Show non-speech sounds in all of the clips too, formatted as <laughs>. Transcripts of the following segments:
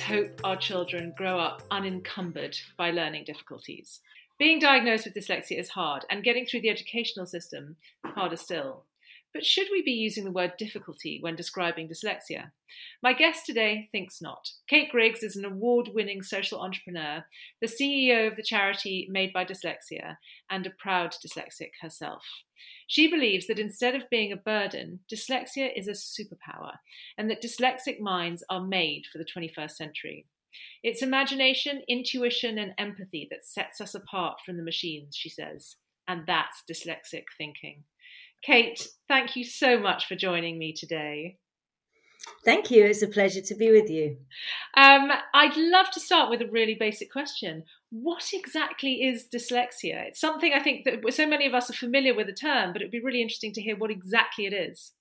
Hope our children grow up unencumbered by learning difficulties. Being diagnosed with dyslexia is hard, and getting through the educational system harder still. But should we be using the word difficulty when describing dyslexia? My guest today thinks not. Kate Griggs is an award winning social entrepreneur, the CEO of the charity Made by Dyslexia, and a proud dyslexic herself. She believes that instead of being a burden, dyslexia is a superpower, and that dyslexic minds are made for the 21st century. It's imagination, intuition, and empathy that sets us apart from the machines, she says. And that's dyslexic thinking. Kate, thank you so much for joining me today. Thank you. It's a pleasure to be with you. Um, I'd love to start with a really basic question. What exactly is dyslexia? It's something I think that so many of us are familiar with the term, but it'd be really interesting to hear what exactly it is.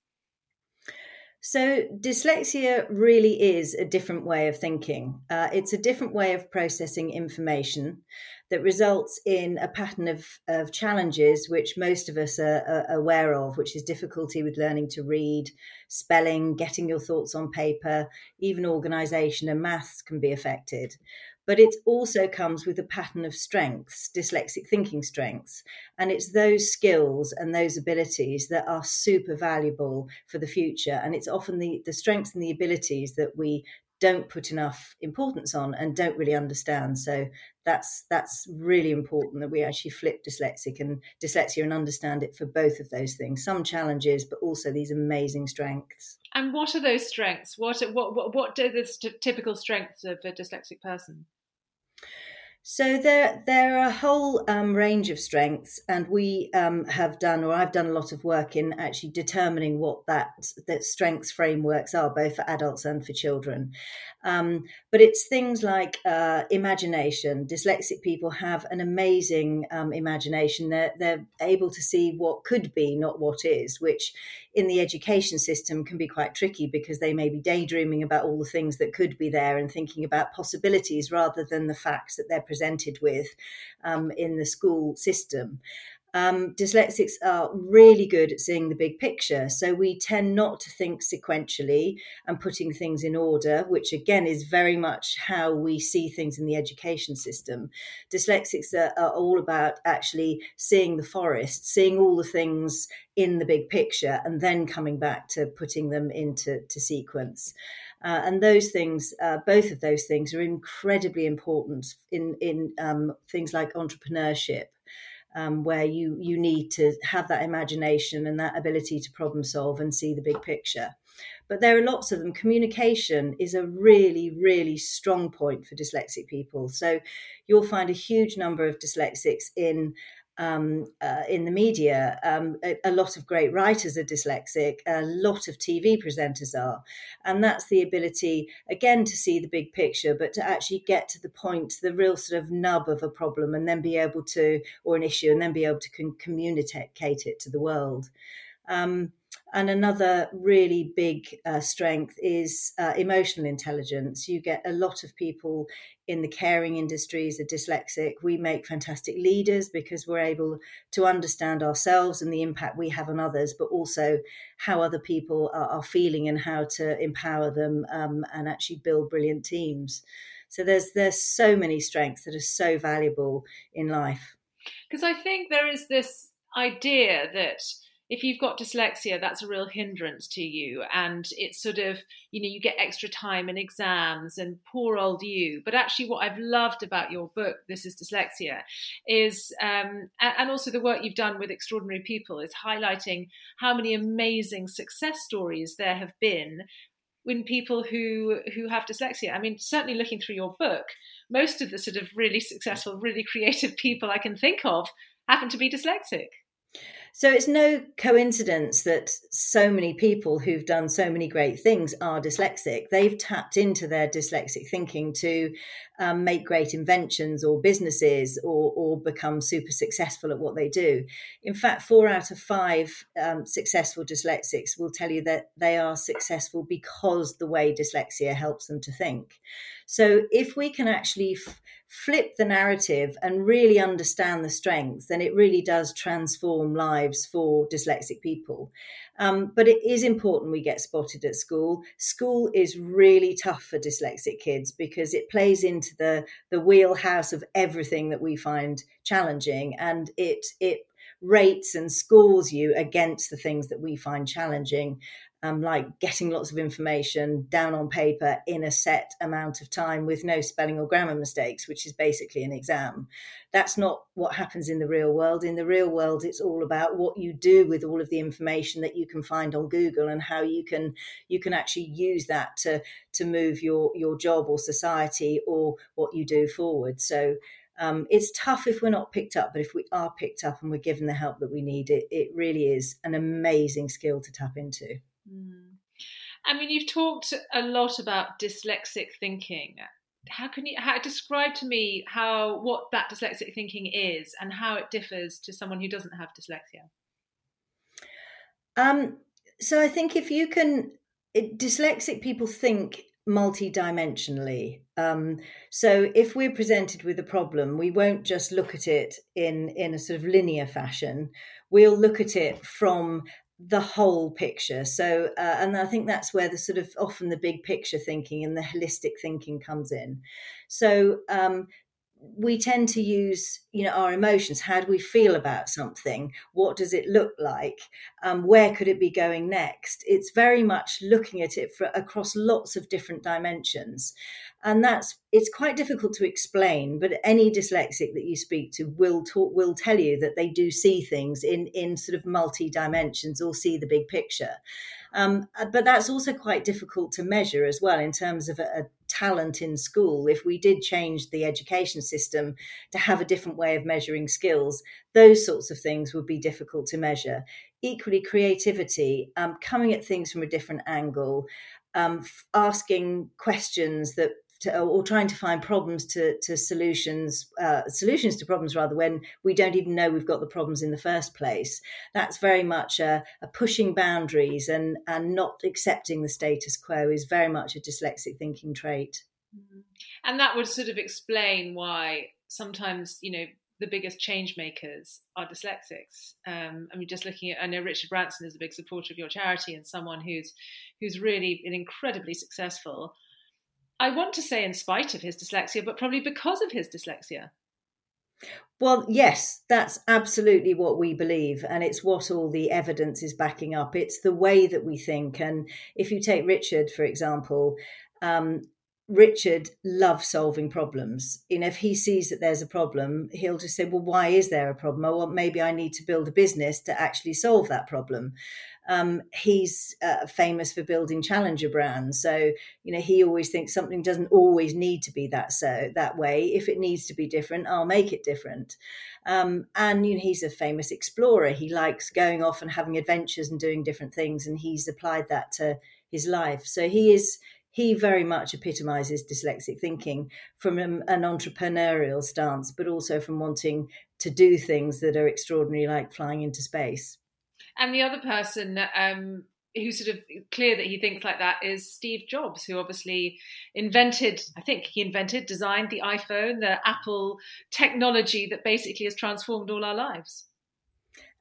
So, dyslexia really is a different way of thinking. Uh, it's a different way of processing information that results in a pattern of, of challenges which most of us are, are aware of, which is difficulty with learning to read, spelling, getting your thoughts on paper, even organization and maths can be affected but it also comes with a pattern of strengths, dyslexic thinking strengths. And it's those skills and those abilities that are super valuable for the future. And it's often the, the strengths and the abilities that we don't put enough importance on and don't really understand. So that's that's really important that we actually flip dyslexic and dyslexia and understand it for both of those things. Some challenges, but also these amazing strengths. And what are those strengths? What what what, what are the typical strengths of a dyslexic person? So there, there are a whole um, range of strengths, and we um, have done, or I've done a lot of work in actually determining what that that strengths frameworks are, both for adults and for children. Um, but it's things like uh, imagination. Dyslexic people have an amazing um, imagination. They're, they're able to see what could be, not what is, which in the education system can be quite tricky because they may be daydreaming about all the things that could be there and thinking about possibilities rather than the facts that they're presented with um, in the school system um, dyslexics are really good at seeing the big picture. So we tend not to think sequentially and putting things in order, which again is very much how we see things in the education system. Dyslexics are, are all about actually seeing the forest, seeing all the things in the big picture, and then coming back to putting them into to sequence. Uh, and those things, uh, both of those things, are incredibly important in in um, things like entrepreneurship um, where you you need to have that imagination and that ability to problem solve and see the big picture. But there are lots of them. Communication is a really, really strong point for dyslexic people. So you'll find a huge number of dyslexics in um, uh, in the media. Um, a, a, lot of great writers are dyslexic, a lot of TV presenters are. And that's the ability, again, to see the big picture, but to actually get to the point, the real sort of nub of a problem, and then be able to, or an issue, and then be able to con- communicate it to the world. Um, and another really big uh, strength is uh, emotional intelligence. You get a lot of people in the caring industries are dyslexic. We make fantastic leaders because we're able to understand ourselves and the impact we have on others, but also how other people are, are feeling and how to empower them um, and actually build brilliant teams. So there's there's so many strengths that are so valuable in life. Because I think there is this idea that if you've got dyslexia, that's a real hindrance to you. And it's sort of, you know, you get extra time in exams and poor old you. But actually, what I've loved about your book, This is Dyslexia, is, um, and also the work you've done with extraordinary people, is highlighting how many amazing success stories there have been in people who who have dyslexia. I mean, certainly looking through your book, most of the sort of really successful, really creative <laughs> people I can think of happen to be dyslexic. So it's no coincidence that so many people who've done so many great things are dyslexic. They've tapped into their dyslexic thinking to um, make great inventions or businesses or, or become super successful at what they do. In fact, four out of five um, successful dyslexics will tell you that they are successful because the way dyslexia helps them to think. So if we can actually f- flip the narrative and really understand the strengths, then it really does transform lives for dyslexic people. Um, but it is important we get spotted at school. School is really tough for dyslexic kids because it plays into the the wheelhouse of everything that we find challenging, and it it rates and scores you against the things that we find challenging um, like getting lots of information down on paper in a set amount of time with no spelling or grammar mistakes, which is basically an exam. That's not what happens in the real world. In the real world, it's all about what you do with all of the information that you can find on Google and how you can you can actually use that to to move your your job or society or what you do forward. So um, it's tough if we're not picked up, but if we are picked up and we're given the help that we need, it, it really is an amazing skill to tap into. Mm. I mean, you've talked a lot about dyslexic thinking. How can you how, describe to me how what that dyslexic thinking is and how it differs to someone who doesn't have dyslexia? Um, so I think if you can, it, dyslexic people think multidimensionally. Um, so if we're presented with a problem, we won't just look at it in in a sort of linear fashion. We'll look at it from the whole picture. So, uh, and I think that's where the sort of often the big picture thinking and the holistic thinking comes in. So, um, we tend to use you know our emotions. How do we feel about something? What does it look like? Um, where could it be going next? It's very much looking at it for, across lots of different dimensions. And that's it's quite difficult to explain but any dyslexic that you speak to will talk will tell you that they do see things in in sort of multi dimensions or see the big picture. Um, uh, but that's also quite difficult to measure as well in terms of a, a talent in school. If we did change the education system to have a different way of measuring skills, those sorts of things would be difficult to measure. Equally, creativity, um, coming at things from a different angle, um, asking questions that to, or trying to find problems to, to solutions, uh, solutions to problems rather, when we don't even know we've got the problems in the first place. That's very much a, a pushing boundaries and, and not accepting the status quo is very much a dyslexic thinking trait. Mm-hmm. And that would sort of explain why sometimes, you know, the biggest change makers are dyslexics. Um, I mean, just looking at, I know Richard Branson is a big supporter of your charity and someone who's who's really been incredibly successful I want to say in spite of his dyslexia, but probably because of his dyslexia. Well, yes, that's absolutely what we believe. And it's what all the evidence is backing up. It's the way that we think. And if you take Richard, for example, um, Richard loves solving problems. You know, if he sees that there's a problem, he'll just say, Well, why is there a problem? Oh, well, maybe I need to build a business to actually solve that problem. Um, he's uh, famous for building challenger brands. So, you know, he always thinks something doesn't always need to be that so that way. If it needs to be different, I'll make it different. Um, and you know, he's a famous explorer. He likes going off and having adventures and doing different things, and he's applied that to his life. So he is he very much epitomizes dyslexic thinking from an, entrepreneurial stance, but also from wanting to do things that are extraordinary, like flying into space. And the other person um, who's sort of clear that he thinks like that is Steve Jobs, who obviously invented, I think he invented, designed the iPhone, the Apple technology that basically has transformed all our lives.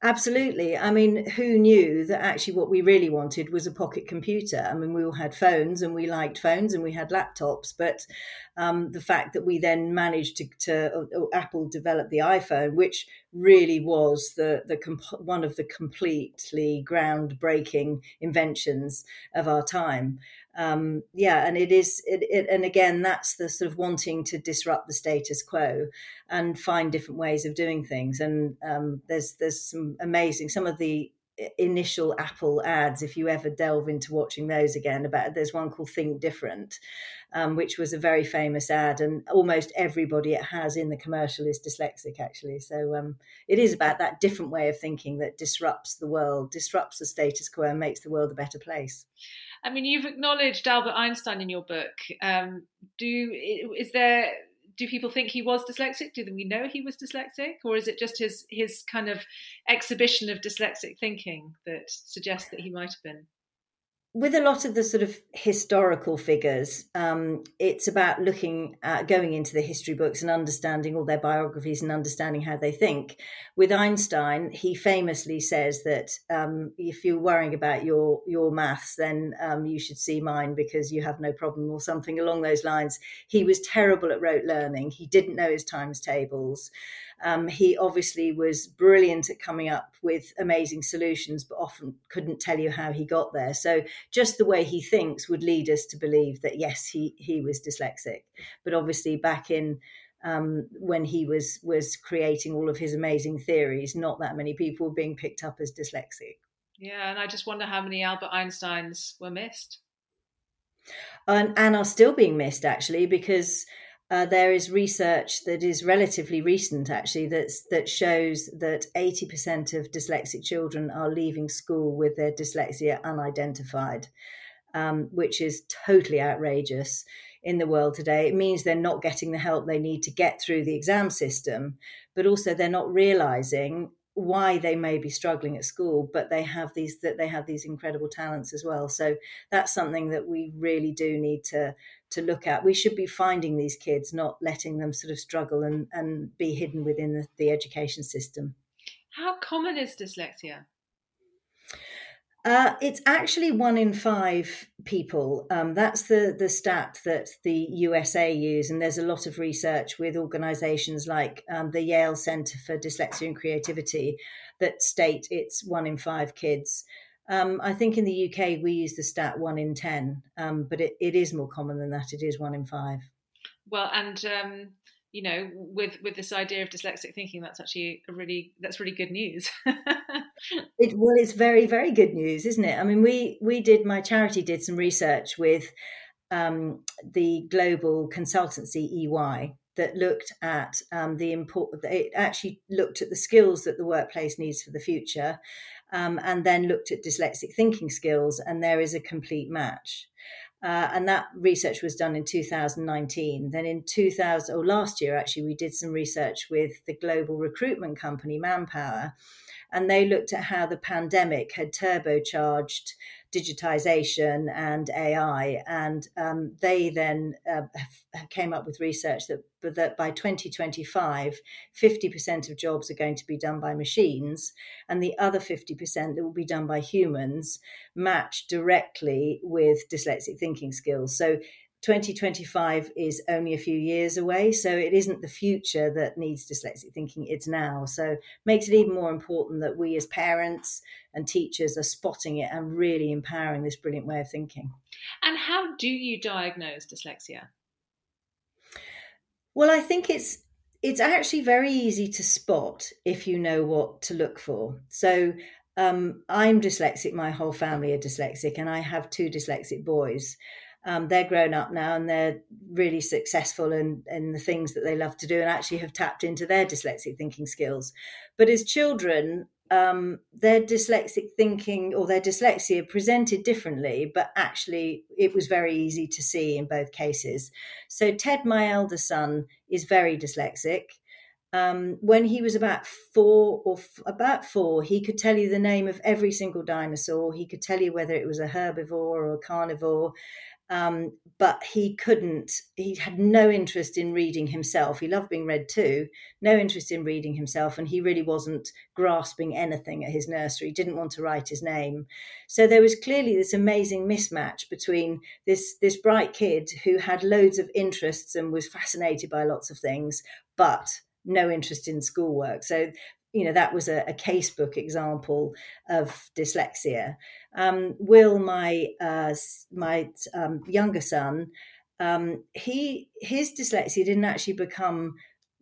Absolutely. I mean, who knew that actually what we really wanted was a pocket computer? I mean, we all had phones and we liked phones and we had laptops, but um, the fact that we then managed to, to Apple develop the iPhone, which really was the the comp- one of the completely groundbreaking inventions of our time um, yeah, and it is, it, it, and again, that's the sort of wanting to disrupt the status quo and find different ways of doing things. And um, there's there's some amazing, some of the initial Apple ads, if you ever delve into watching those again, about there's one called Think Different, um, which was a very famous ad, and almost everybody it has in the commercial is dyslexic, actually. So um, it is about that different way of thinking that disrupts the world, disrupts the status quo, and makes the world a better place. I mean, you've acknowledged Albert Einstein in your book. Um, do is there? Do people think he was dyslexic? Do we know he was dyslexic, or is it just his his kind of exhibition of dyslexic thinking that suggests that he might have been? With a lot of the sort of historical figures, um, it's about looking at going into the history books and understanding all their biographies and understanding how they think. With Einstein, he famously says that um, if you're worrying about your your maths, then um, you should see mine because you have no problem, or something along those lines. He was terrible at rote learning. He didn't know his times tables. Um, he obviously was brilliant at coming up with amazing solutions, but often couldn't tell you how he got there. So just the way he thinks would lead us to believe that yes, he he was dyslexic. But obviously, back in um, when he was was creating all of his amazing theories, not that many people were being picked up as dyslexic. Yeah, and I just wonder how many Albert Einsteins were missed. And, and are still being missed actually because uh, there is research that is relatively recent, actually, that's, that shows that 80% of dyslexic children are leaving school with their dyslexia unidentified, um, which is totally outrageous in the world today. It means they're not getting the help they need to get through the exam system, but also they're not realizing why they may be struggling at school but they have these that they have these incredible talents as well. So that's something that we really do need to to look at. We should be finding these kids not letting them sort of struggle and and be hidden within the, the education system. How common is dyslexia uh, it's actually one in five people. Um, that's the the stat that the USA use, and there's a lot of research with organisations like um, the Yale Centre for Dyslexia and Creativity that state it's one in five kids. Um, I think in the UK we use the stat one in ten, um, but it, it is more common than that. It is one in five. Well, and um, you know, with with this idea of dyslexic thinking, that's actually a really that's really good news. <laughs> it, well, it's very very good news, isn't it? I mean, we we did my charity did some research with um, the global consultancy EY that looked at um, the import. It actually looked at the skills that the workplace needs for the future, um, and then looked at dyslexic thinking skills, and there is a complete match. Uh, and that research was done in 2019. Then in 2000, or last year actually, we did some research with the global recruitment company Manpower, and they looked at how the pandemic had turbocharged digitization and AI. And um, they then uh, came up with research that, that by 2025, 50% of jobs are going to be done by machines, and the other 50% that will be done by humans match directly with dyslexic thinking skills. So 2025 is only a few years away so it isn't the future that needs dyslexic thinking it's now. So makes it even more important that we as parents and teachers are spotting it and really empowering this brilliant way of thinking. And how do you diagnose dyslexia? Well i think it's it's actually very easy to spot if you know what to look for. So um, i'm dyslexic my whole family are dyslexic and i have two dyslexic boys um, they're grown up now and they're really successful in, in the things that they love to do and actually have tapped into their dyslexic thinking skills. But as children, um, their dyslexic thinking or their dyslexia presented differently, but actually it was very easy to see in both cases. So, Ted, my elder son, is very dyslexic. um, when he was about four or f- about four, he could tell you the name of every single dinosaur. He could tell you whether it was a herbivore or a carnivore. Um, but he couldn't, he had no interest in reading himself. He loved being read too, no interest in reading himself. And he really wasn't grasping anything at his nursery, he didn't want to write his name. So there was clearly this amazing mismatch between this, this bright kid who had loads of interests and was fascinated by lots of things, but no interest in schoolwork. So you know that was a, a casebook example of dyslexia. Um, Will, my uh, my um, younger son, um, he his dyslexia didn't actually become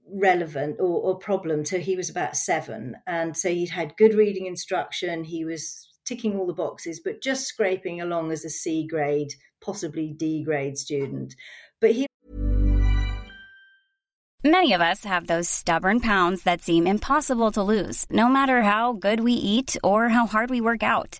relevant or, or problem till he was about seven, and so he'd had good reading instruction. He was ticking all the boxes, but just scraping along as a C grade, possibly D grade student. But he Many of us have those stubborn pounds that seem impossible to lose, no matter how good we eat or how hard we work out.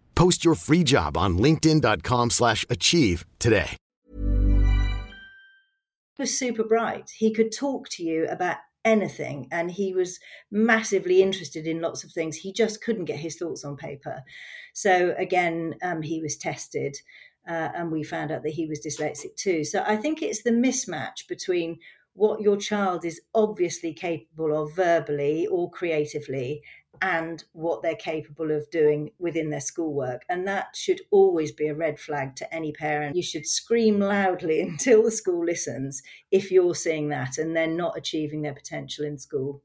Post your free job on linkedin.com slash achieve today. He was super bright. He could talk to you about anything and he was massively interested in lots of things. He just couldn't get his thoughts on paper. So again, um, he was tested uh, and we found out that he was dyslexic too. So I think it's the mismatch between what your child is obviously capable of verbally or creatively and what they're capable of doing within their schoolwork. And that should always be a red flag to any parent. You should scream loudly <laughs> until the school listens if you're seeing that and they're not achieving their potential in school.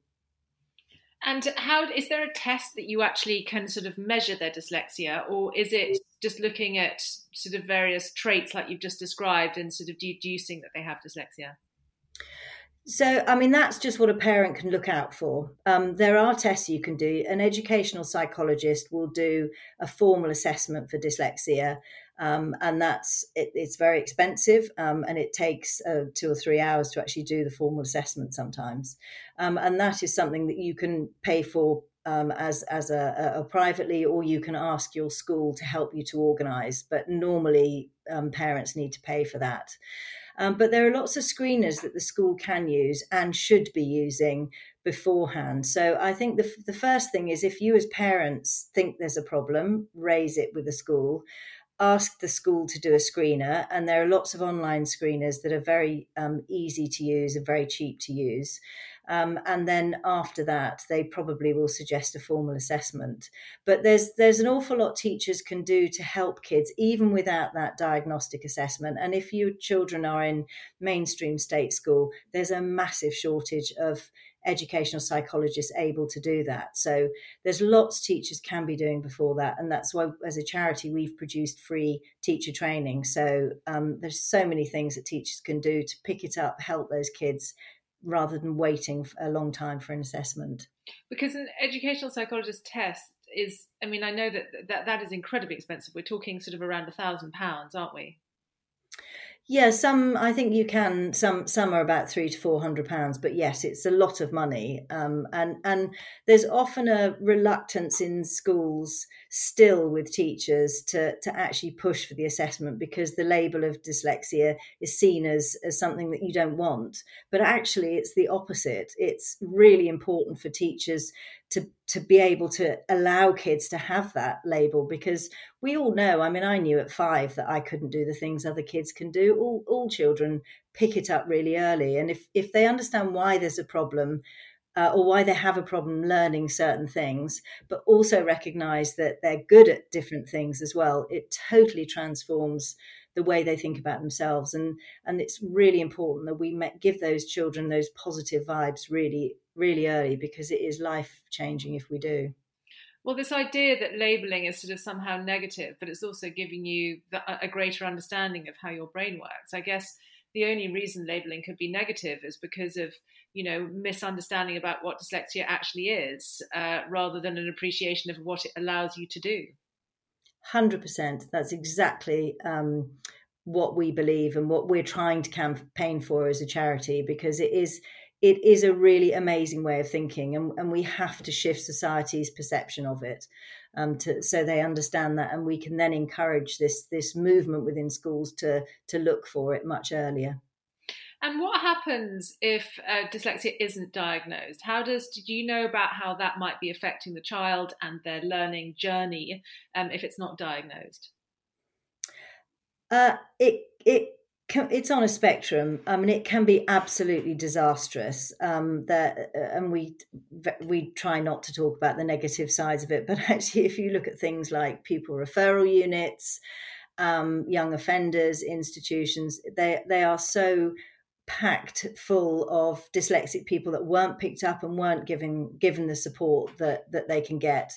And how is there a test that you actually can sort of measure their dyslexia, or is it just looking at sort of various traits like you've just described and sort of deducing that they have dyslexia? So, I mean, that's just what a parent can look out for. Um, there are tests you can do. An educational psychologist will do a formal assessment for dyslexia, um, and that's it, it's very expensive, um, and it takes uh, two or three hours to actually do the formal assessment sometimes. Um, and that is something that you can pay for um, as as a, a, privately, or you can ask your school to help you to organise. But normally, um, parents need to pay for that. Um, but there are lots of screeners that the school can use and should be using beforehand. So I think the, the first thing is if you as parents think there's a problem, raise it with the school. Ask the school to do a screener, and there are lots of online screeners that are very um, easy to use and very cheap to use. Um, and then after that, they probably will suggest a formal assessment. But there's there's an awful lot teachers can do to help kids, even without that diagnostic assessment. And if your children are in mainstream state school, there's a massive shortage of educational psychologists able to do that. So there's lots teachers can be doing before that, and that's why as a charity we've produced free teacher training. So um, there's so many things that teachers can do to pick it up, help those kids rather than waiting a long time for an assessment. Because an educational psychologist test is, I mean, I know that that, that is incredibly expensive. We're talking sort of around a thousand pounds, aren't we? Yeah, some I think you can. Some some are about three to four hundred pounds, but yes, it's a lot of money. Um, and and there's often a reluctance in schools still with teachers to to actually push for the assessment because the label of dyslexia is seen as as something that you don't want. But actually, it's the opposite. It's really important for teachers to to be able to allow kids to have that label because we all know i mean i knew at five that i couldn't do the things other kids can do all, all children pick it up really early and if if they understand why there's a problem uh, or why they have a problem learning certain things, but also recognize that they're good at different things as well. It totally transforms the way they think about themselves, and and it's really important that we give those children those positive vibes really really early because it is life changing if we do. Well, this idea that labeling is sort of somehow negative, but it's also giving you the, a greater understanding of how your brain works. I guess the only reason labeling could be negative is because of you know misunderstanding about what dyslexia actually is uh, rather than an appreciation of what it allows you to do 100% that's exactly um, what we believe and what we're trying to campaign for as a charity because it is it is a really amazing way of thinking and, and we have to shift society's perception of it um, to, so they understand that and we can then encourage this this movement within schools to to look for it much earlier and what happens if uh, dyslexia isn't diagnosed? How does do you know about how that might be affecting the child and their learning journey um, if it's not diagnosed? Uh, it it can, it's on a spectrum. I mean, it can be absolutely disastrous. Um, that uh, and we we try not to talk about the negative sides of it, but <laughs> actually, if you look at things like pupil referral units, um, young offenders institutions, they they are so packed full of dyslexic people that weren't picked up and weren't given given the support that that they can get.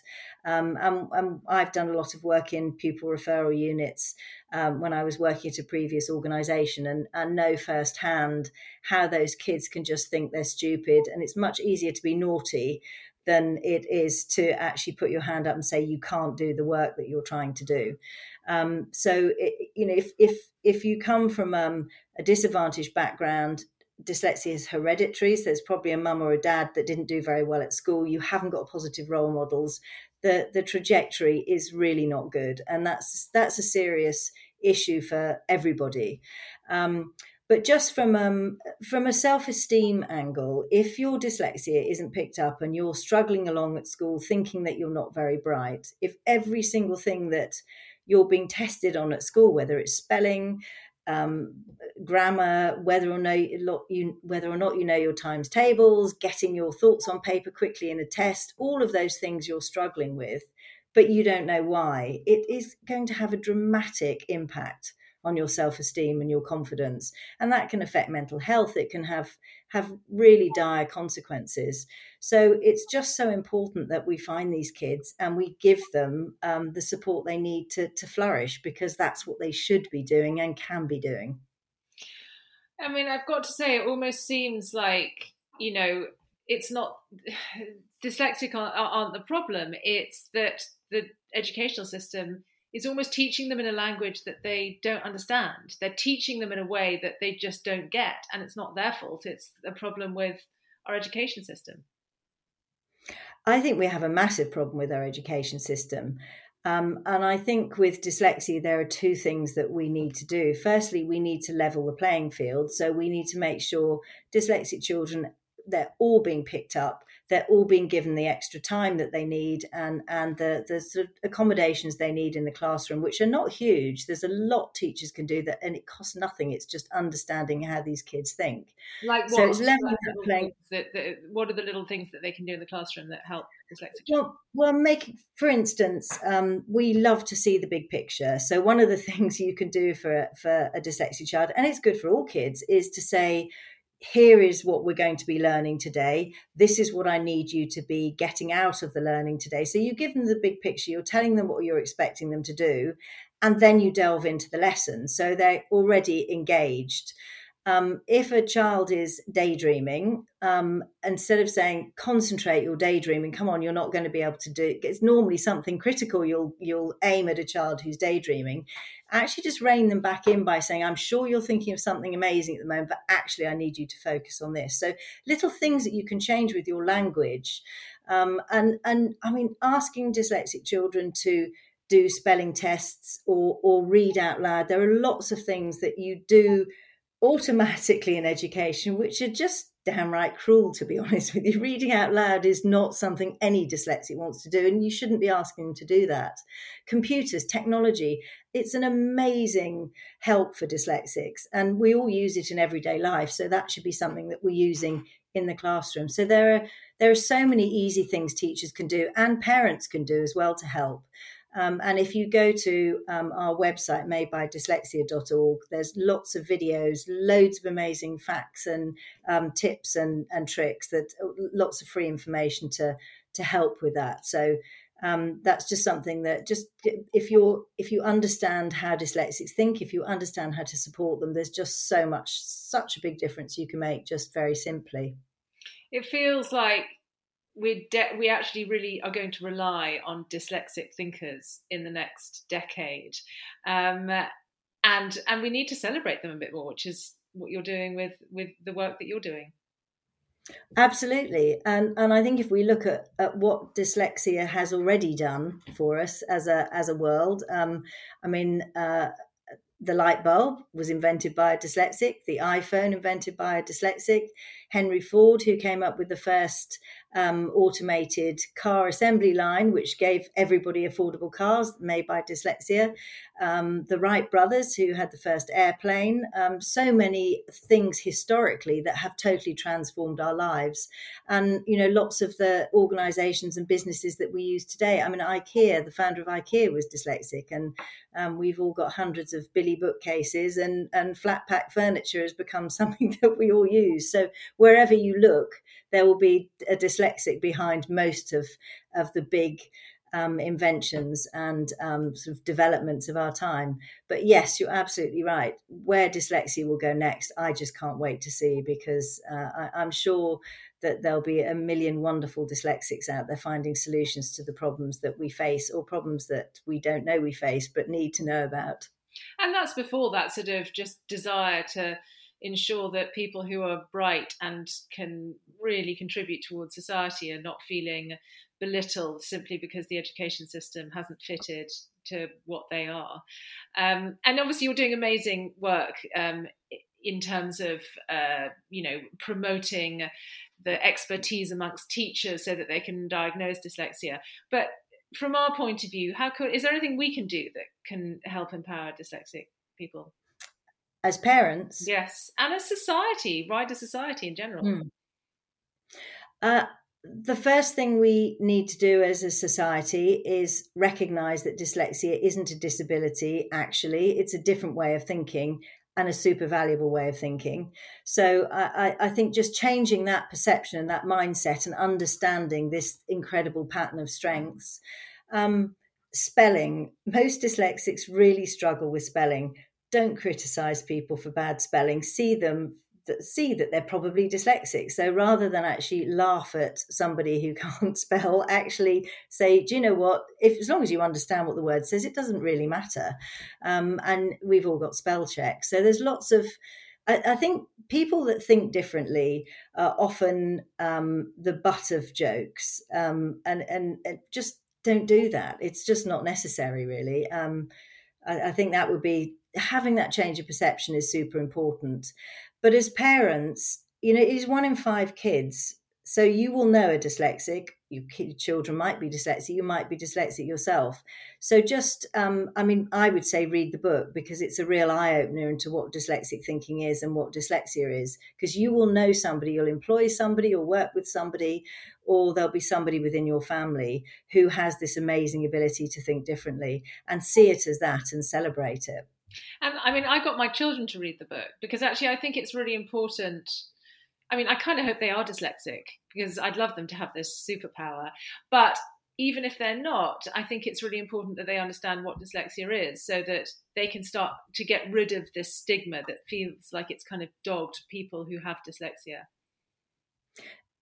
Um, and, and, I've done a lot of work in pupil referral units um, when I was working at a previous organisation, and, and know firsthand how those kids can just think they're stupid, and it's much easier to be naughty than it is to actually put your hand up and say you can't do the work that you're trying to do. Um, so, it, you know, if if if you come from um, a disadvantaged background, dyslexia is hereditary. So there's probably a mum or a dad that didn't do very well at school. You haven't got positive role models. The the trajectory is really not good, and that's that's a serious issue for everybody. Um, but just from um, from a self esteem angle, if your dyslexia isn't picked up and you're struggling along at school, thinking that you're not very bright, if every single thing that you're being tested on at school, whether it's spelling, um, grammar, whether or not you whether or not you know your times tables, getting your thoughts on paper quickly in a test, all of those things you're struggling with, but you don't know why. It is going to have a dramatic impact on your self-esteem and your confidence. And that can affect mental health. It can have have really dire consequences. So it's just so important that we find these kids and we give them um, the support they need to to flourish because that's what they should be doing and can be doing. I mean i've got to say it almost seems like you know it's not <sighs> dyslexic aren't the problem. It's that the educational system is almost teaching them in a language that they don't understand. They're teaching them in a way that they just don't get, and it's not their fault. It's a problem with our education system. I think we have a massive problem with our education system. Um, and I think with dyslexia, there are two things that we need to do. Firstly, we need to level the playing field. So we need to make sure dyslexic children, they're all being picked up they're all being given the extra time that they need and and the the sort of accommodations they need in the classroom, which are not huge. There's a lot teachers can do that, and it costs nothing. It's just understanding how these kids think. Like what? So it's playing. That, that, what are the little things that they can do in the classroom that help dyslexic? Well, well, make for instance, um, we love to see the big picture. So one of the <laughs> things you can do for for a dyslexic child, and it's good for all kids, is to say here is what we're going to be learning today. This is what I need you to be getting out of the learning today. So you give them the big picture, you're telling them what you're expecting them to do, and then you delve into the lesson. So they're already engaged. Um, if a child is daydreaming, um, instead of saying concentrate your daydreaming, come on, you're not going to be able to do. It. It's normally something critical. You'll you'll aim at a child who's daydreaming. Actually, just rein them back in by saying, "I'm sure you're thinking of something amazing at the moment, but actually, I need you to focus on this." So little things that you can change with your language, um, and and I mean, asking dyslexic children to do spelling tests or or read out loud. There are lots of things that you do automatically in education, which are just downright cruel, to be <laughs> honest with you. Reading out loud is not something any dyslexic wants to do, and you shouldn't be asking them to do that. Computers, technology, it's an amazing help for dyslexics, and we all use it in everyday life. So that should be something that we're using in the classroom. So there are there are so many easy things teachers can do and parents can do as well to help. Um, and if you go to um, our website, madebydyslexia.org, there's lots of videos, loads of amazing facts and um, tips and, and tricks that lots of free information to to help with that. So um, that's just something that just if you're if you understand how dyslexics think, if you understand how to support them, there's just so much, such a big difference you can make just very simply. It feels like we de- we actually really are going to rely on dyslexic thinkers in the next decade, um, and and we need to celebrate them a bit more, which is what you're doing with with the work that you're doing. Absolutely, and and I think if we look at, at what dyslexia has already done for us as a as a world, um, I mean. Uh, the light bulb was invented by a dyslexic, the iPhone invented by a dyslexic, Henry Ford, who came up with the first um, automated car assembly line, which gave everybody affordable cars made by dyslexia. Um, the Wright brothers, who had the first airplane. Um, so many things historically that have totally transformed our lives. And, you know, lots of the organizations and businesses that we use today. I mean, IKEA, the founder of IKEA was dyslexic, and um, we've all got hundreds of Billy bookcases, and, and flat pack furniture has become <laughs> something that we all use. So wherever you look, there will be a dyslexic behind most of of the big um, inventions and um, sort of developments of our time. But yes, you're absolutely right. Where dyslexia will go next, I just can't wait to see because uh, I, I'm sure that there'll be a million wonderful dyslexics out there finding solutions to the problems that we face or problems that we don't know we face but need to know about. And that's before that sort of just desire to ensure that people who are bright and can really contribute towards society are not feeling belittled simply because the education system hasn't fitted to what they are. Um, and obviously, you're doing amazing work um, in terms of uh, you know promoting the expertise amongst teachers so that they can diagnose dyslexia. But from our point of view, how could is there anything we can do that can help empower dyslexic people? As parents. Yes, and as society, wider society in general. Mm. Uh, the first thing we need to do as a society is recognize that dyslexia isn't a disability, actually, it's a different way of thinking and a super valuable way of thinking. So I, I, think just changing that perception and that mindset and understanding this incredible pattern of strengths. Um, spelling, most dyslexics really struggle with spelling don't criticize people for bad spelling. See them see that they're probably dyslexic. So rather than actually laugh at somebody who <laughs> can't spell actually say do you know what? If as long as you understand what the word says it doesn't really matter. Um, and we've all got spell checks. So there's lots of I, I think people that think differently are often um, the butt of jokes um, and, and, and just don't do that. It's just not necessary really. Um, I, I think that would be having that change of perception is super important. But as parents, you know, it is one in five kids. So you will know a dyslexic. Your children might be dyslexic. You might be dyslexic yourself. So just, um, I mean, I would say read the book because it's a real eye opener into what dyslexic thinking is and what dyslexia is. Because you will know somebody, you'll employ somebody, or work with somebody, or there'll be somebody within your family who has this amazing ability to think differently and see it as that and celebrate it. And I mean, I got my children to read the book because actually I think it's really important. I mean, I kind of hope they are dyslexic because I'd love them to have this superpower. But even if they're not, I think it's really important that they understand what dyslexia is so that they can start to get rid of this stigma that feels like it's kind of dogged people who have dyslexia.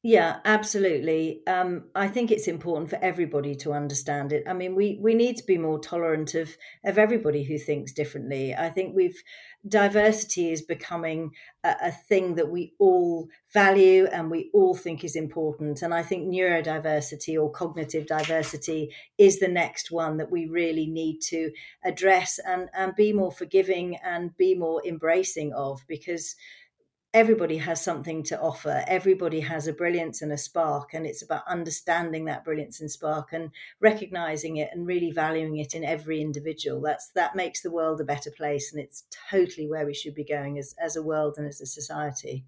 Yeah, absolutely. Um, I think it's important for everybody to understand it. I mean, we we need to be more tolerant of of everybody who thinks differently. I think we've diversity is becoming a, a thing that we all value and we all think is important. And I think neurodiversity or cognitive diversity is the next one that we really need to address and and be more forgiving and be more embracing of because everybody has something to offer. Everybody has a brilliance and a spark, and it's about understanding that brilliance and spark and recognizing it and really valuing it in every individual. That's that makes the world a better place, and it's totally where we should be going as as a world and as a society.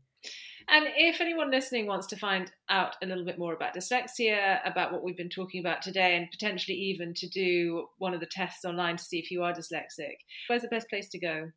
And if anyone listening wants to find out a little bit more about dyslexia, about what we've been talking about today, and potentially even to do one of the tests online to see if you are dyslexic, where's the best place to go?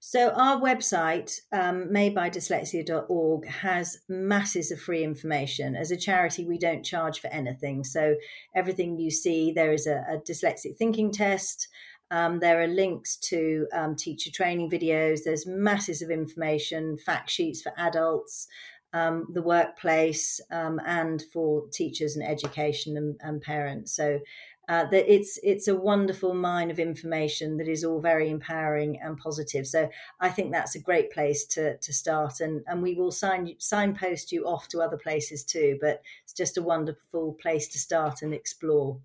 So our website, um, madebydyslexia.org, has masses of free information. As a charity, we don't charge for anything. So everything you see, there is a, a dyslexic thinking test. Um, there are links to um, teacher training videos. There's masses of information, fact sheets for adults, um, the workplace, um, and for teachers and education and, and parents. So uh, that it's it's a wonderful mine of information that is all very empowering and positive. So I think that's a great place to to start, and and we will sign signpost you off to other places too. But it's just a wonderful place to start and explore.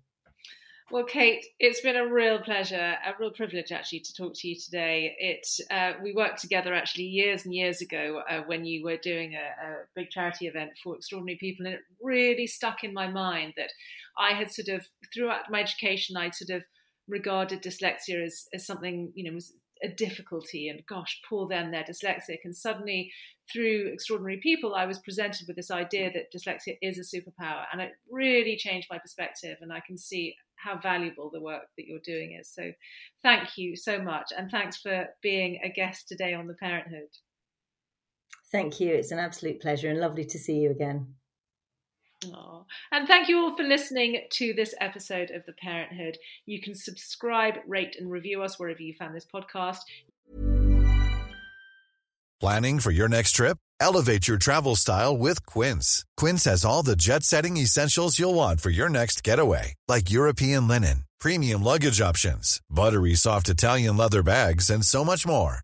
Well, Kate, it's been a real pleasure, a real privilege actually to talk to you today. It uh, we worked together actually years and years ago uh, when you were doing a, a, big charity event for extraordinary people, and it really stuck in my mind that I had sort of throughout my education I'd sort of regarded dyslexia as, as something you know was a difficulty and gosh poor them they're dyslexic and suddenly through extraordinary people i was presented with this idea that dyslexia is a superpower and it really changed my perspective and i can see how valuable the work that you're doing is. So thank you so much. And thanks for being a guest today on The Parenthood. Thank you. It's an absolute pleasure and lovely to see you again. Aww. And thank you all for listening to this episode of The Parenthood. You can subscribe, rate, and review us wherever you found this podcast. Planning for your next trip? Elevate your travel style with Quince. Quince has all the jet setting essentials you'll want for your next getaway, like European linen, premium luggage options, buttery soft Italian leather bags, and so much more.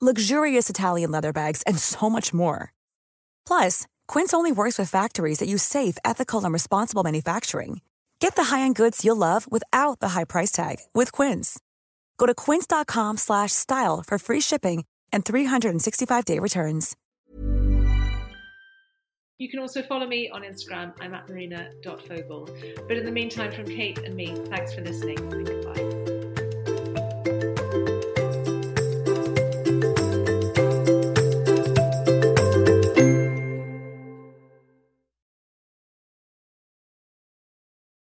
luxurious Italian leather bags, and so much more. Plus, Quince only works with factories that use safe, ethical, and responsible manufacturing. Get the high-end goods you'll love without the high price tag with Quince. Go to quince.com slash style for free shipping and 365-day returns. You can also follow me on Instagram. I'm at marina.fogle. But in the meantime, from Kate and me, thanks for listening and goodbye.